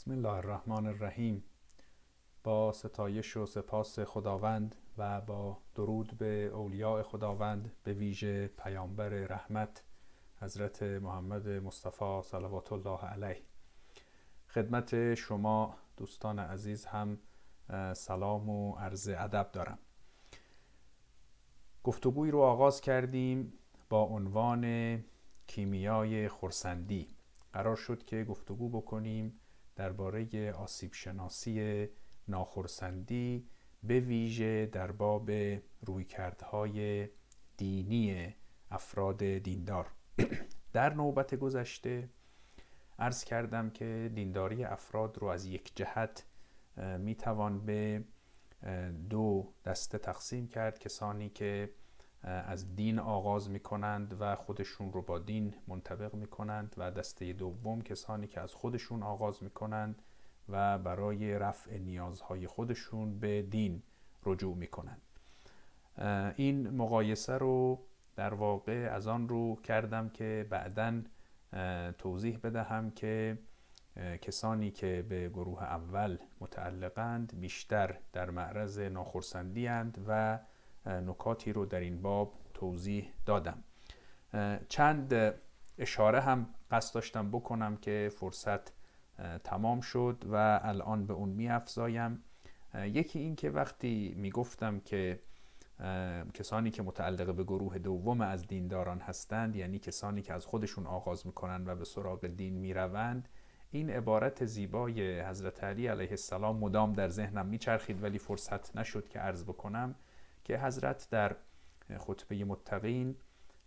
بسم الله الرحمن الرحیم. با ستایش و سپاس خداوند و با درود به اولیاء خداوند به ویژه پیامبر رحمت حضرت محمد مصطفی صلوات الله علیه. خدمت شما دوستان عزیز هم سلام و عرض ادب دارم. گفتگوی رو آغاز کردیم با عنوان کیمیای خورسندی قرار شد که گفتگو بکنیم درباره آسیب شناسی ناخرسندی به ویژه در باب رویکردهای دینی افراد دیندار. در نوبت گذشته عرض کردم که دینداری افراد رو از یک جهت می‌توان به دو دسته تقسیم کرد. کسانی که از دین آغاز می کنند و خودشون رو با دین منطبق می کنند و دسته دوم کسانی که از خودشون آغاز می کنند و برای رفع نیازهای خودشون به دین رجوع می کنند این مقایسه رو در واقع از آن رو کردم که بعدا توضیح بدهم که کسانی که به گروه اول متعلقند بیشتر در معرض ناخرسندی و نکاتی رو در این باب توضیح دادم. چند اشاره هم قصد داشتم بکنم که فرصت تمام شد و الان به اون می افزایم یکی این که وقتی می گفتم که کسانی که متعلق به گروه دوم از دینداران هستند یعنی کسانی که از خودشون آغاز می‌کنند و به سراغ دین می‌روند این عبارت زیبای حضرت علی علیه السلام مدام در ذهنم میچرخید ولی فرصت نشد که عرض بکنم. که حضرت در خطبه متقین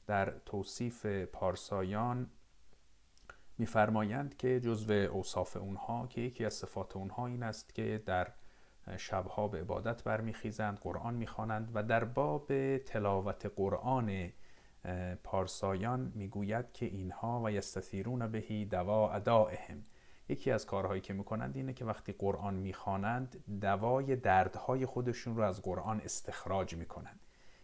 در توصیف پارسایان میفرمایند که جزو اوصاف اونها که یکی از صفات اونها این است که در شبها به عبادت برمیخیزند قرآن می‌خوانند و در باب تلاوت قرآن پارسایان می‌گوید که اینها و یستثیرون بهی دوا ادائهم. یکی از کارهایی که می‌کنند اینه که وقتی قرآن می‌خوانند دوای دردهای خودشون رو از قرآن استخراج می‌کنند.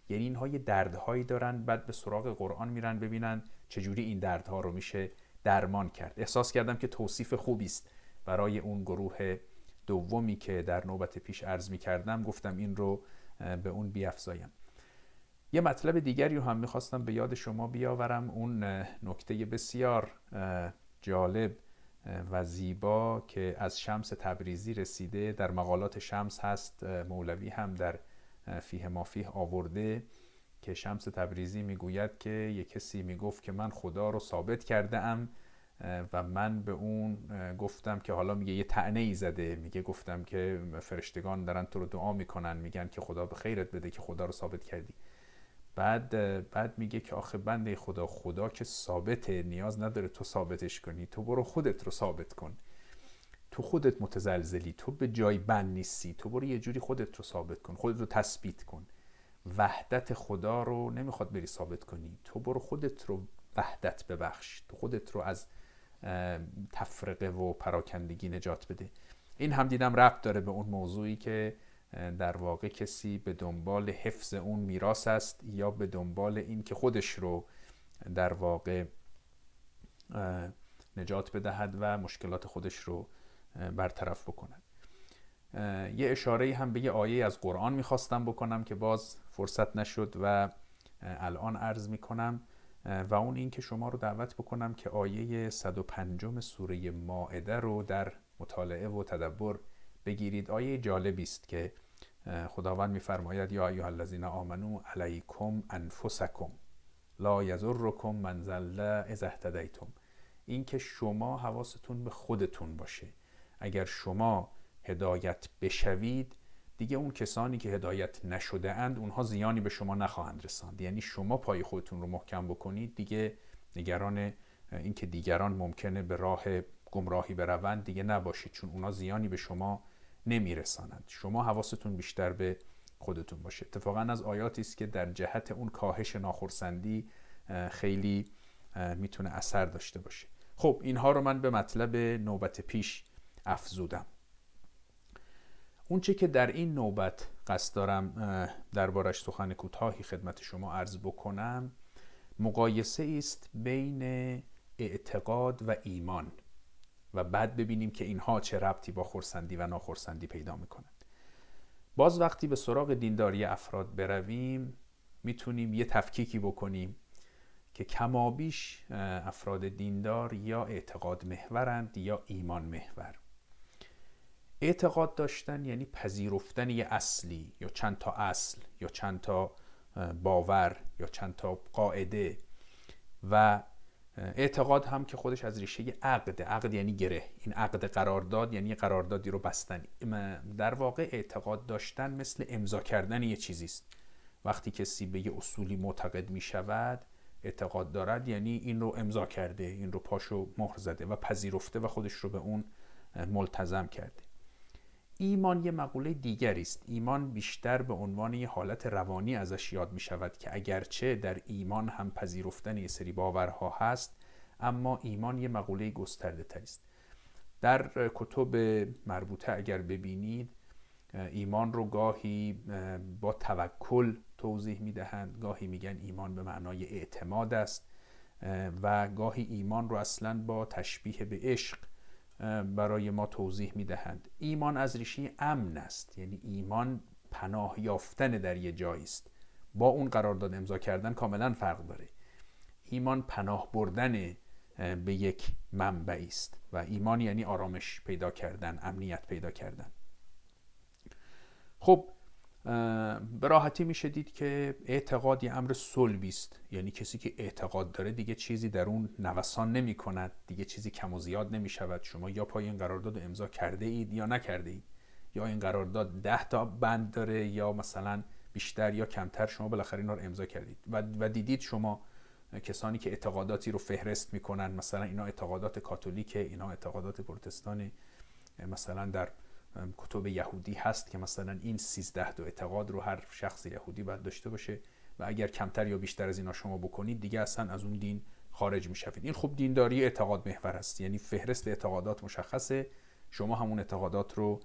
یعنی اینها یه دردهایی دارن بعد به سراغ قرآن میرن ببینن چجوری این دردها رو میشه درمان کرد. احساس کردم که توصیف خوبی است. برای اون گروه دومی که در نوبت پیش عرض می‌کردم گفتم این رو به اون بیافزایم یه مطلب دیگری رو هم می‌خواستم به یاد شما بیاورم. اون نکته بسیار جالب و زیبا که از شمس تبریزی رسیده در مقالات شمس هست مولوی هم در فیه مافیه آورده که شمس تبریزی می‌گوید که یک کسی می‌گفت که من خدا رو ثابت کرده ام و من به اون گفتم که حالا میگه یه تعنه ای زده میگه گفتم که فرشتگان دارن تو رو دعا می‌کنن میگن که خدا به خیرت بده که خدا رو ثابت کردی. بعد بعد میگه که آخه بنده خدا خدا که ثابته نیاز نداره تو ثابتش کنی. تو برو خودت رو ثابت کن. تو خودت متزلزلی. تو به جای بند نیستی. تو برو یه جوری خودت رو ثابت کن. خودت رو تثبیت کن. وحدت خدا رو نمی‌خواد بری ثابت کنی. تو برو خودت رو وحدت ببخش. تو خودت رو از تفرقه و پراکندگی نجات بده. این هم دیدم ربط داره به اون موضوعی که در واقع کسی به دنبال حفظ اون میراث است یا به دنبال این که خودش رو در واقع نجات بدهد و مشکلات خودش رو برطرف بکند. یه اشاره هم به یه آیه از قرآن می‌خواستم بکنم که باز فرصت نشد و الان عرض می‌کنم و اون این که شما رو دعوت بکنم که آیه 105 سوره ماعده رو در مطالعه و تدبر بگیرید. آیه جالبی است که خداوند میفرماید یا ایها الذین آمنو علیکم انفسکم لا یضرکم من ضل اذا اهتدیتم. این که شما حواستون به خودتون باشه. اگر شما هدایت بشوید دیگه اون کسانی که هدایت نشده اند اونها زیانی به شما نخواهند رساند. یعنی شما پای خودتون رو محکم بکنید دیگه نگران اینکه دیگران ممکنه به راه گمراهی بروند دیگه نباشید چون اونا زیانی به شما نمیرسانند. شما حواستون بیشتر به خودتون باشه. اتفاقا از آیاتی است که در جهت اون کاهش ناخرسندی خیلی می‌تونه اثر داشته باشه. خب اینها رو من به مطلب نوبت پیش افزودم. اون چی که در این نوبت قصد دارم دربارش سخن کوتاهی خدمت شما عرض بکنم. مقایسه است بین اعتقاد و ایمان. و بعد ببینیم که اینها چه ربطی با خورسندی و ناخورسندی پیدا می‌کنند باز وقتی به سراغ دینداری افراد برویم می‌تونیم یه تفکیکی بکنیم که کمابیش افراد دیندار یا اعتقاد محورند یا ایمان محور. اعتقاد داشتن یعنی پذیرفتن یه اصلی یا چند تا اصل یا چند تا باور یا چند تا قاعده و اعتقاد هم که خودش از ریشه عقد عقد یعنی گره. این عقد قرارداد یعنی قراردادی رو بستن در واقع اعتقاد داشتن مثل امضا کردن یه چیزی است. وقتی کسی به یه اصولی معتقد می شود اعتقاد دارد یعنی این رو امضا کرده این رو پاشو مهر زده و پذیرفته و خودش رو به اون ملتزم کرده. ایمان یه مقوله دیگری است. ایمان بیشتر به عنوان یه حالت روانی ازش یاد می شود که اگرچه در ایمان هم پذیرفتن یه سری باورها هست اما ایمان یه مقوله گسترده تر است. در کتب مربوطه اگر ببینید ایمان رو گاهی با توکل توضیح می دهند گاهی میگن ایمان به معنای اعتماد است و گاهی ایمان رو اصلا با تشبیه به عشق برای ما توضیح می دهند ایمان از ریشه امن است. یعنی ایمان پناه یافتن در یه جایی است. با اون قرارداد امضا کردن کاملا فرق داره. ایمان پناه بردن به یک منبعی است و ایمان یعنی آرامش پیدا کردن امنیت پیدا کردن. خب به راحتی میشه دید که اعتقاد یه امر صلبی است. یعنی کسی که اعتقاد داره دیگه چیزی در اون نوسان نمی کند دیگه چیزی کم و زیاد نمی شود شما یا پای این قرارداد امضا کرده اید یا نکرده اید. یا این قرارداد ده تا بند داره یا مثلا بیشتر یا کمتر شما بالاخره اینا رو امضا کردید. و, و دیدید شما کسانی که اعتقاداتی رو فهرست می‌کنن مثلا اینا اعتقادات کاتولیک اینا اعتقادات پروتستان مثلا در کتب یهودی هست که مثلا این 13 دو اعتقاد رو هر شخص یهودی باید داشته باشه و اگر کمتر یا بیشتر از اینا شما بکنید دیگه اصلا از اون دین خارج می‌شوید. این خوب دینداری اعتقاد محور است یعنی فهرست اعتقادات مشخصه شما همون اعتقادات رو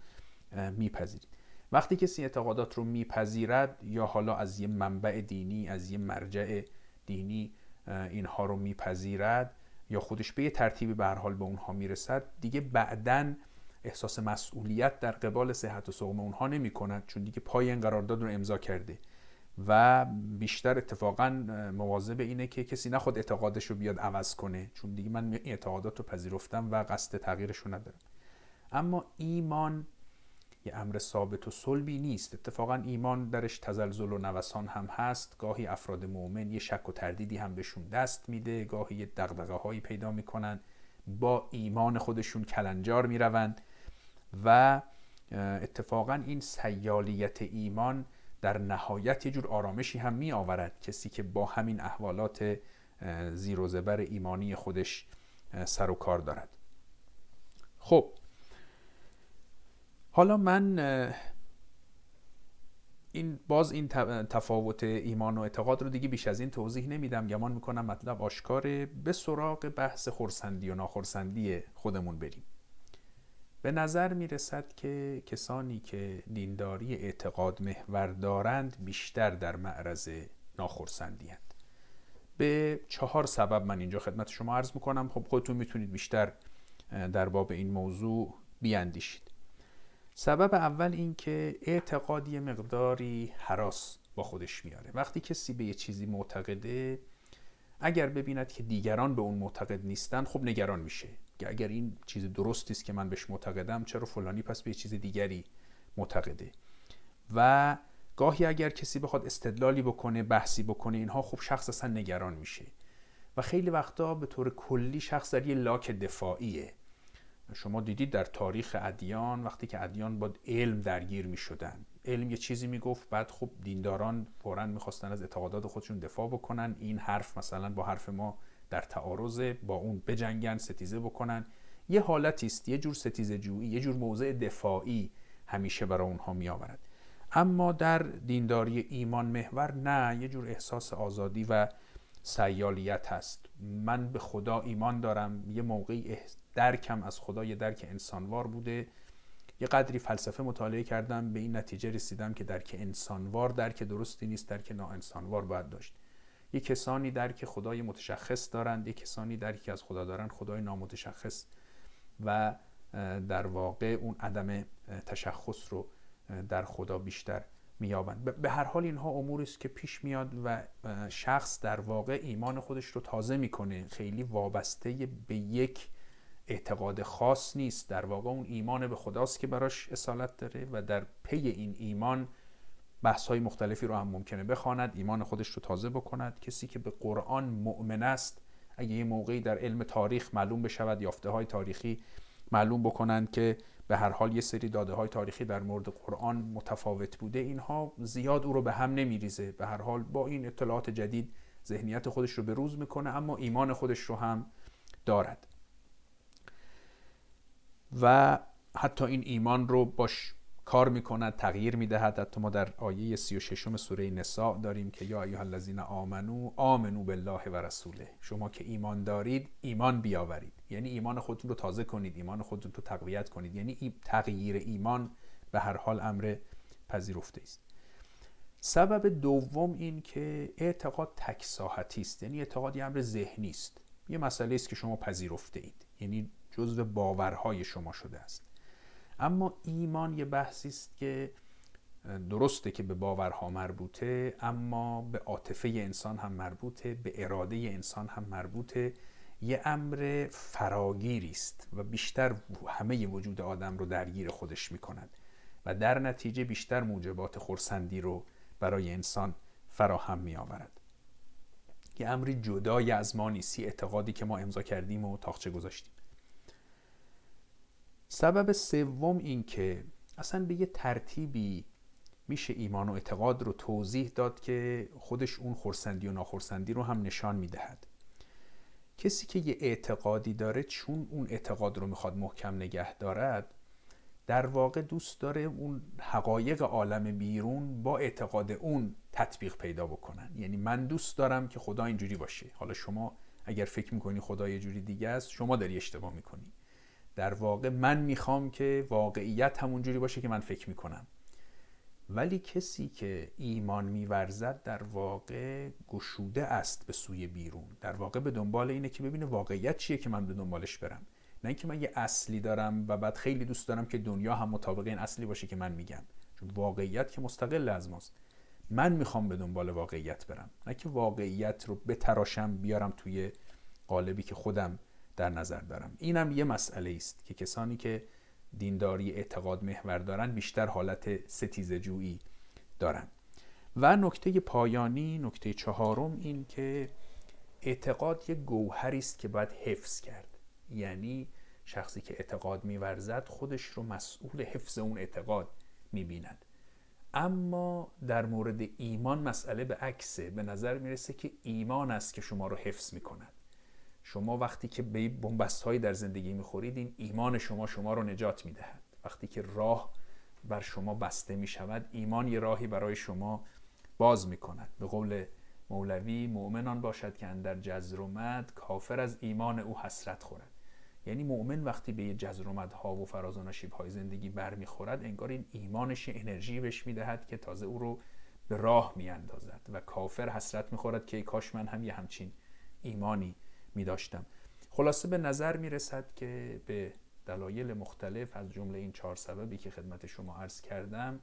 میپذیرید. وقتی کسی اعتقادات رو میپذیرد یا حالا از یه منبع دینی از یه مرجع دینی اینها رو میپذیرد یا خودش به یه ترتیبی به حال به اونها می‌رسد دیگه بعدن احساس مسئولیت در قبال صحت و سقم اونها نمی کند چون دیگه پای این قرارداد رو امضا کرده. و بیشتر اتفاقا مواظب اینه که کسی نخود اعتقادش رو بیاد عوض کنه چون دیگه من اعتقادات رو پذیرفتم و قصد تغییرش رو ندارم. اما ایمان یه امر ثابت و صلبی نیست. اتفاقا ایمان درش تزلزل و نوسان هم هست. گاهی افراد مؤمن یه شک و تردیدی هم بهشون دست میده گاهی یه دقدقه پیدا می‌کنن با ایمان خودشون کلنجار می‌روند. و اتفاقا این سیالیت ایمان در نهایت یه جور آرامشی هم می آورد کسی که با همین احوالات زیر و زبر ایمانی خودش سر و کار دارد. خب. حالا من این باز این تفاوت ایمان و اعتقاد رو دیگه بیش از این توضیح نمیدم. گمان می‌کنم مطلب آشکاره. به سراغ بحث خورسندی و ناخورسندی خودمون بریم. به نظر می رسد که کسانی که دینداری اعتقاد محور دارند بیشتر در معرض ناخرسندی هند. به چهار سبب من اینجا خدمت شما عرض می‌کنم. خب خودتون می‌تونید بیشتر در باب این موضوع بیاندیشید. سبب اول این که اعتقادی مقداری حراس با خودش میاره. وقتی کسی به یه چیزی معتقده اگر ببیند که دیگران به اون معتقد نیستن خب نگران میشه. که اگر این چیز درستی است که من بهش معتقدم چرا فلانی پس به چیز دیگری معتقده؟ و گاهی اگر کسی بخواد استدلالی بکنه بحثی بکنه اینها خوب شخص اصلا نگران میشه. و خیلی وقتا به طور کلی شخص در یه لاک دفاعیه. شما دیدید در تاریخ ادیان وقتی که ادیان با علم درگیر می شدن علم یه چیزی می‌گفت بعد خب دینداران فورا می‌خواستن از اعتقادات خودشون دفاع بکنن. این حرف مثلا با حرف ما در تعارض با اون بجنگن ستیزه بکنن. یه حالتی است یه جور ستیزه جویی یه جور موضع دفاعی همیشه برای اونها می آورد اما در دینداری ایمان محور نه یه جور احساس آزادی و سیالیت هست. من به خدا ایمان دارم. یه موقعی درکم از خدا یه درک انسانوار بوده. یه قدری فلسفه مطالعه کردم به این نتیجه رسیدم که درک انسانوار درک درستی نیست درک ناانسانوار باید داشت. یه کسانی درک خدای متشخص دارند یه کسانی درکی از خدا دارند خدای نامتشخص. و در واقع اون عدم تشخص رو در خدا بیشتر میابند به هر حال اینها اموری است که پیش میاد و شخص در واقع ایمان خودش رو تازه می‌کنه. خیلی وابسته به یک اعتقاد خاص نیست. در واقع اون ایمان به خداست که براش اصالت داره و در پی این ایمان بحث های مختلفی رو هم ممکنه بخواند ایمان خودش رو تازه بکند. کسی که به قرآن مؤمن است اگه یه موقعی در علم تاریخ معلوم بشود یافته های تاریخی معلوم بکنند که به هر حال یه سری داده های تاریخی در مورد قرآن متفاوت بوده اینها زیاد او رو به هم نمیریزه. به هر حال با این اطلاعات جدید ذهنیت خودش رو به روز می‌کنه اما ایمان خودش رو هم دارد. و حتی این ایمان رو باش کار می‌کند تغییر می‌دهد. حتی ما در آیه 36 سوره نساء داریم که یا ایها الذین آمنو آمنو بالله و رسوله. شما که ایمان دارید ایمان بیاورید. یعنی ایمان خودتون رو تازه کنید ایمان خودتون رو تقویت کنید. یعنی تغییر ایمان به هر حال امر پذیرفته است. سبب دوم این که اعتقاد تک ساحتی است. یعنی اعتقاد یه امر ذهنی است. یه مسئله است که شما پذیرفته اید. یعنی جزو باورهای شما شده است. اما ایمان یه بحثی است که درسته که به باورها مربوطه اما به عاطفه انسان هم مربوطه به اراده انسان هم مربوطه. یه امر فراگیری است و بیشتر همه وجود آدم رو درگیر خودش می‌کند و در نتیجه بیشتر موجبات خورسندی رو برای انسان فراهم می آورد یه امری جدای از ما نیستی اعتقادی که ما امضا کردیم و تاخچه گذاشتیم. سبب سوم این که اصلا به یه ترتیبی میشه ایمان و اعتقاد رو توضیح داد که خودش اون خورسندی و ناخورسندی رو هم نشان می‌دهد. کسی که یه اعتقادی داره چون اون اعتقاد رو می‌خواد محکم نگه دارد در واقع دوست داره اون حقایق عالم بیرون با اعتقاد اون تطبیق پیدا بکنن. یعنی من دوست دارم که خدا اینجوری باشه. حالا شما اگر فکر می‌کنی خدا یه جوری دیگه است شما داری اشتباه می‌کنی. در واقع من می‌خوام که واقعیت همون جوری باشه که من فکر می‌کنم. ولی کسی که ایمان میورزد در واقع گشوده است به سوی بیرون. در واقع به دنبال اینه که ببینه واقعیت چیه که من به دنبالش برم. نه اینکه من یه اصلی دارم و بعد خیلی دوست دارم که دنیا هم مطابق این اصلی باشه که من میگم. چون واقعیت که مستقل از ماست. من می‌خوام به دنبال واقعیت برم. نه که واقعیت رو بتراشم بیارم توی قالبی که خودم در نظر دارم. اینم یه مسئله است که کسانی که دینداری اعتقاد محور دارن بیشتر حالت ستیز جویی دارن. و نکته پایانی نکته چهارم این که اعتقاد یه گوهری است که باید حفظ کرد. یعنی شخصی که اعتقاد میورزد خودش رو مسئول حفظ اون اعتقاد می‌بیند. اما در مورد ایمان مسئله به عکسه. به نظر می‌رسه که ایمان است که شما رو حفظ می‌کند. شما وقتی که به بنبست هایی در زندگی می‌خورید این ایمان شما شما رو نجات می‌دهد. وقتی که راه بر شما بسته می شود ایمان یه راهی برای شما باز می کند به قول مولوی مؤمنان باشد که اندر جزر و کافر از ایمان او حسرت خورد. یعنی مؤمن وقتی به یه جزر و ها و فراز و نشیب های زندگی برمیخورد انگار این ایمانش انرژی بهش می‌دهد که تازه او رو به راه میاندازد. و کافر حسرت می‌خورد که ای کاش من هم یه همچین ایمانی می داشتم خلاصه به نظر می رسد که به دلایل مختلف از جمله این چهار سببی که خدمت شما عرض کردم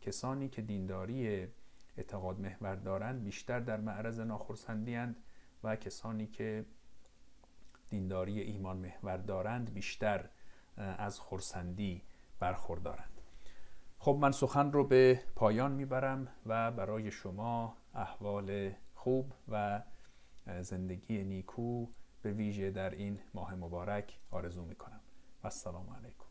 کسانی که دینداری اعتقاد محور دارند بیشتر در معرض ناخرسندی و کسانی که دینداری ایمان محور دارند بیشتر از خورسندی برخوردارند. خب من سخن رو به پایان می‌برم و برای شما احوال خوب و زندگی نیکو به ویژه در این ماه مبارک آرزو می کنم و السلام علیکم.